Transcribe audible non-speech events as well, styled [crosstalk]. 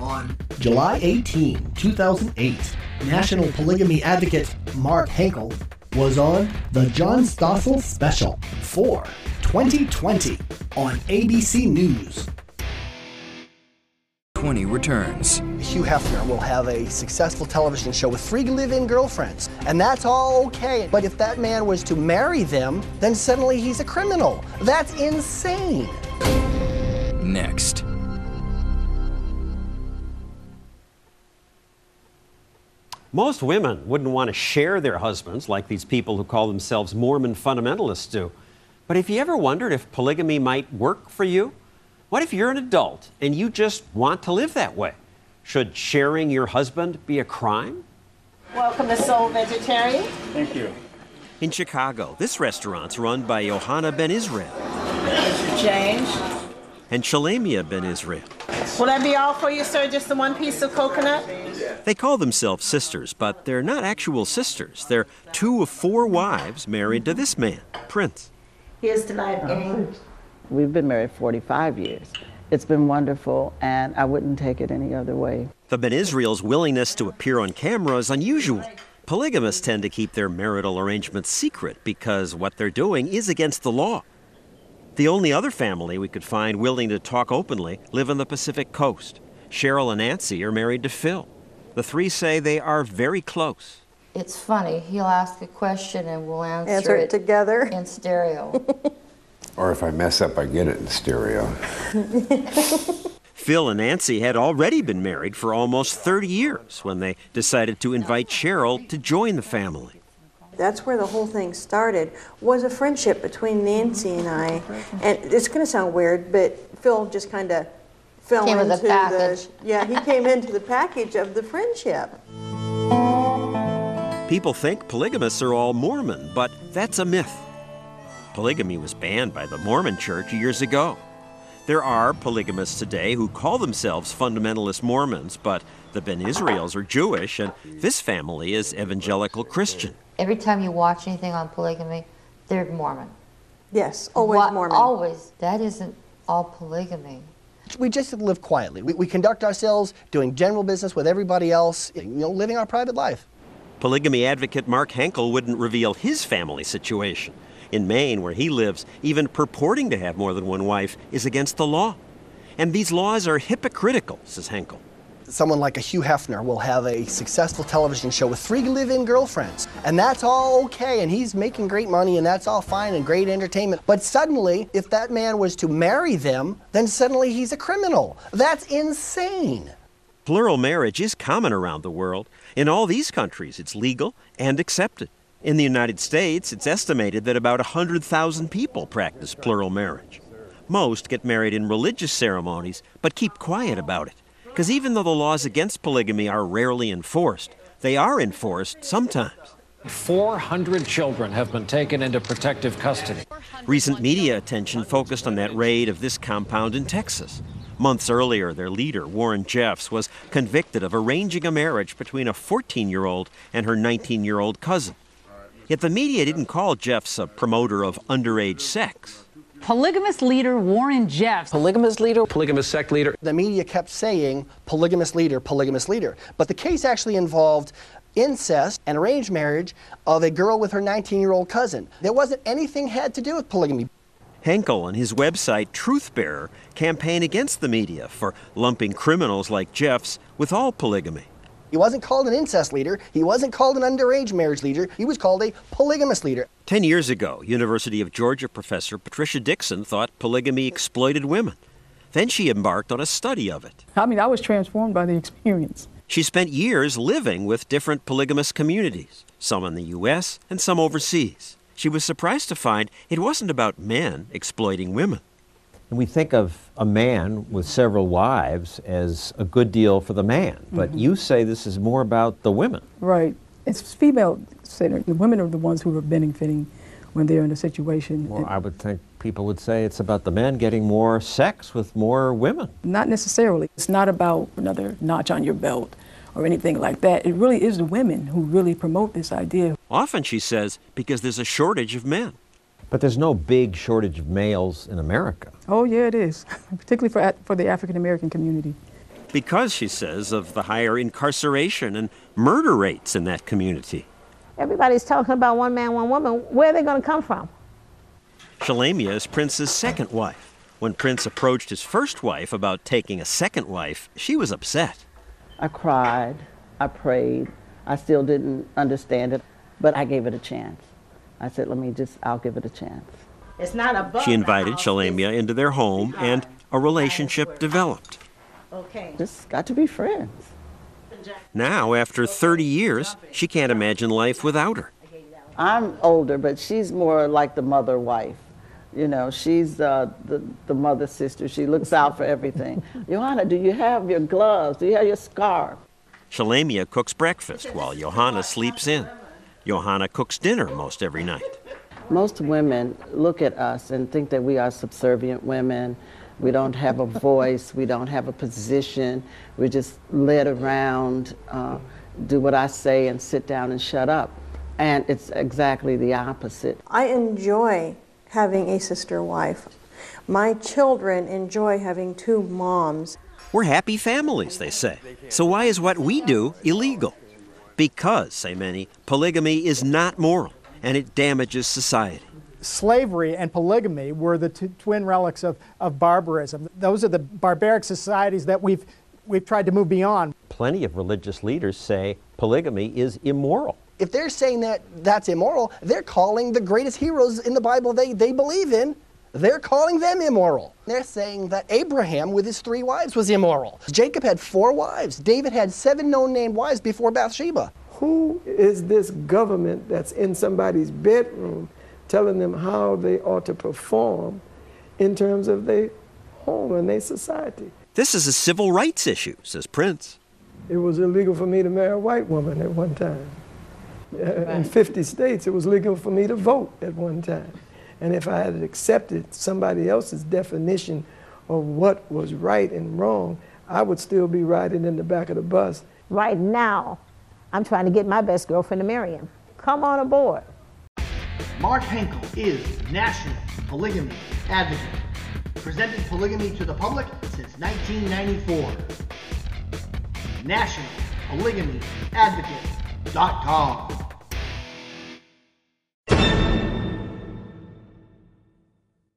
On July 18, 2008, national polygamy advocate Mark Henkel was on the John Stossel Special for 2020 on ABC News. 20 returns. Hugh Hefner will have a successful television show with three live in girlfriends, and that's all okay. But if that man was to marry them, then suddenly he's a criminal. That's insane. Next. Most women wouldn't want to share their husbands like these people who call themselves Mormon fundamentalists do. But have you ever wondered if polygamy might work for you? What if you're an adult and you just want to live that way? Should sharing your husband be a crime? Welcome to Soul Vegetarian. Thank you. In Chicago, this restaurant's run by Johanna Ben Israel Change. and Shalamia Ben Israel. Will that be all for you, sir? Just the one piece of coconut? They call themselves sisters, but they're not actual sisters. They're two of four wives married to this man, Prince. Here's the live game. We've been married 45 years. It's been wonderful, and I wouldn't take it any other way. The Ben Israel's willingness to appear on camera is unusual. Polygamists tend to keep their marital arrangements secret because what they're doing is against the law. The only other family we could find willing to talk openly live on the Pacific coast. Cheryl and Nancy are married to Phil. The three say they are very close. It's funny. He'll ask a question and we'll answer, Answer it together. in stereo. [laughs] Or if I mess up, I get it in stereo. [laughs] Phil and Nancy had already been married for almost 30 years when they decided to invite Cheryl to join the family. That's where the whole thing started, was a friendship between Nancy and I. And it's going to sound weird, but Phil just kind of fell Came into the package. yeah, he came [laughs] into the package of the friendship. People think polygamists are all Mormon, but that's a myth. Polygamy was banned by the Mormon Church years ago. There are polygamists today who call themselves fundamentalist Mormons, but the Ben Israels are Jewish, and this family is evangelical Christian. Every time you watch anything on polygamy, they're Mormon. Yes, always Wha- Mormon. Always. That isn't all polygamy. We just live quietly. We, we conduct ourselves doing general business with everybody else, you know, living our private life. Polygamy advocate Mark Henkel wouldn't reveal his family situation. In Maine, where he lives, even purporting to have more than one wife is against the law. And these laws are hypocritical, says Henkel. Someone like a Hugh Hefner will have a successful television show with three live in girlfriends, and that's all okay, and he's making great money, and that's all fine and great entertainment. But suddenly, if that man was to marry them, then suddenly he's a criminal. That's insane. Plural marriage is common around the world. In all these countries, it's legal and accepted. In the United States, it's estimated that about 100,000 people practice plural marriage. Most get married in religious ceremonies, but keep quiet about it. Because even though the laws against polygamy are rarely enforced, they are enforced sometimes. 400 children have been taken into protective custody. Recent media attention focused on that raid of this compound in Texas. Months earlier, their leader, Warren Jeffs, was convicted of arranging a marriage between a 14 year old and her 19 year old cousin. Yet the media didn't call Jeffs a promoter of underage sex. Polygamous leader Warren Jeffs. Polygamous leader. Polygamous sect leader. The media kept saying polygamous leader, polygamous leader. But the case actually involved incest and arranged marriage of a girl with her 19 year old cousin. There wasn't anything had to do with polygamy. Henkel and his website Truthbearer campaign against the media for lumping criminals like Jeffs with all polygamy. He wasn't called an incest leader. He wasn't called an underage marriage leader. He was called a polygamous leader. Ten years ago, University of Georgia professor Patricia Dixon thought polygamy exploited women. Then she embarked on a study of it. I mean, I was transformed by the experience. She spent years living with different polygamous communities, some in the U.S. and some overseas. She was surprised to find it wasn't about men exploiting women. And we think of a man with several wives as a good deal for the man, but mm-hmm. you say this is more about the women. Right. It's female centered. The women are the ones who are benefiting when they're in a situation. Well, I would think people would say it's about the men getting more sex with more women. Not necessarily. It's not about another notch on your belt or anything like that. It really is the women who really promote this idea. Often, she says, because there's a shortage of men. But there's no big shortage of males in America. Oh, yeah, it is, [laughs] particularly for, for the African American community. because, she says, of the higher incarceration and murder rates in that community. Everybody's talking about one man, one woman. Where are they going to come from? Shalamia is Prince's second wife. When Prince approached his first wife about taking a second wife, she was upset. I cried, I prayed. I still didn't understand it, but I gave it a chance. I said, let me just, I'll give it a chance. It's not above. She invited Shalamia into their home, and a relationship developed. Okay. Just got to be friends. Now, after 30 years, she can't imagine life without her. I'm older, but she's more like the mother wife. You know, she's uh, the, the mother sister. She looks out for everything. [laughs] Johanna, do you have your gloves? Do you have your scarf? Shalamia cooks breakfast while Johanna sleeps in. Johanna cooks dinner most every night. Most women look at us and think that we are subservient women. We don't have a [laughs] voice. We don't have a position. We're just led around, uh, do what I say, and sit down and shut up. And it's exactly the opposite. I enjoy having a sister wife. My children enjoy having two moms. We're happy families, they say. So why is what we do illegal? Because, say many, polygamy is not moral and it damages society. Slavery and polygamy were the t- twin relics of, of barbarism. Those are the barbaric societies that we've, we've tried to move beyond. Plenty of religious leaders say polygamy is immoral. If they're saying that that's immoral, they're calling the greatest heroes in the Bible they, they believe in, they're calling them immoral. They're saying that Abraham with his three wives was immoral. Jacob had four wives. David had seven known named wives before Bathsheba. Who is this government that's in somebody's bedroom telling them how they ought to perform in terms of their home and their society? This is a civil rights issue, says Prince. It was illegal for me to marry a white woman at one time. Right. In 50 states, it was legal for me to vote at one time. And if I had accepted somebody else's definition of what was right and wrong, I would still be riding in the back of the bus. Right now, I'm trying to get my best girlfriend to marry him. Come on aboard. Mark Henkel is National Polygamy Advocate, presented polygamy to the public since 1994. NationalPolygamyAdvocate.com.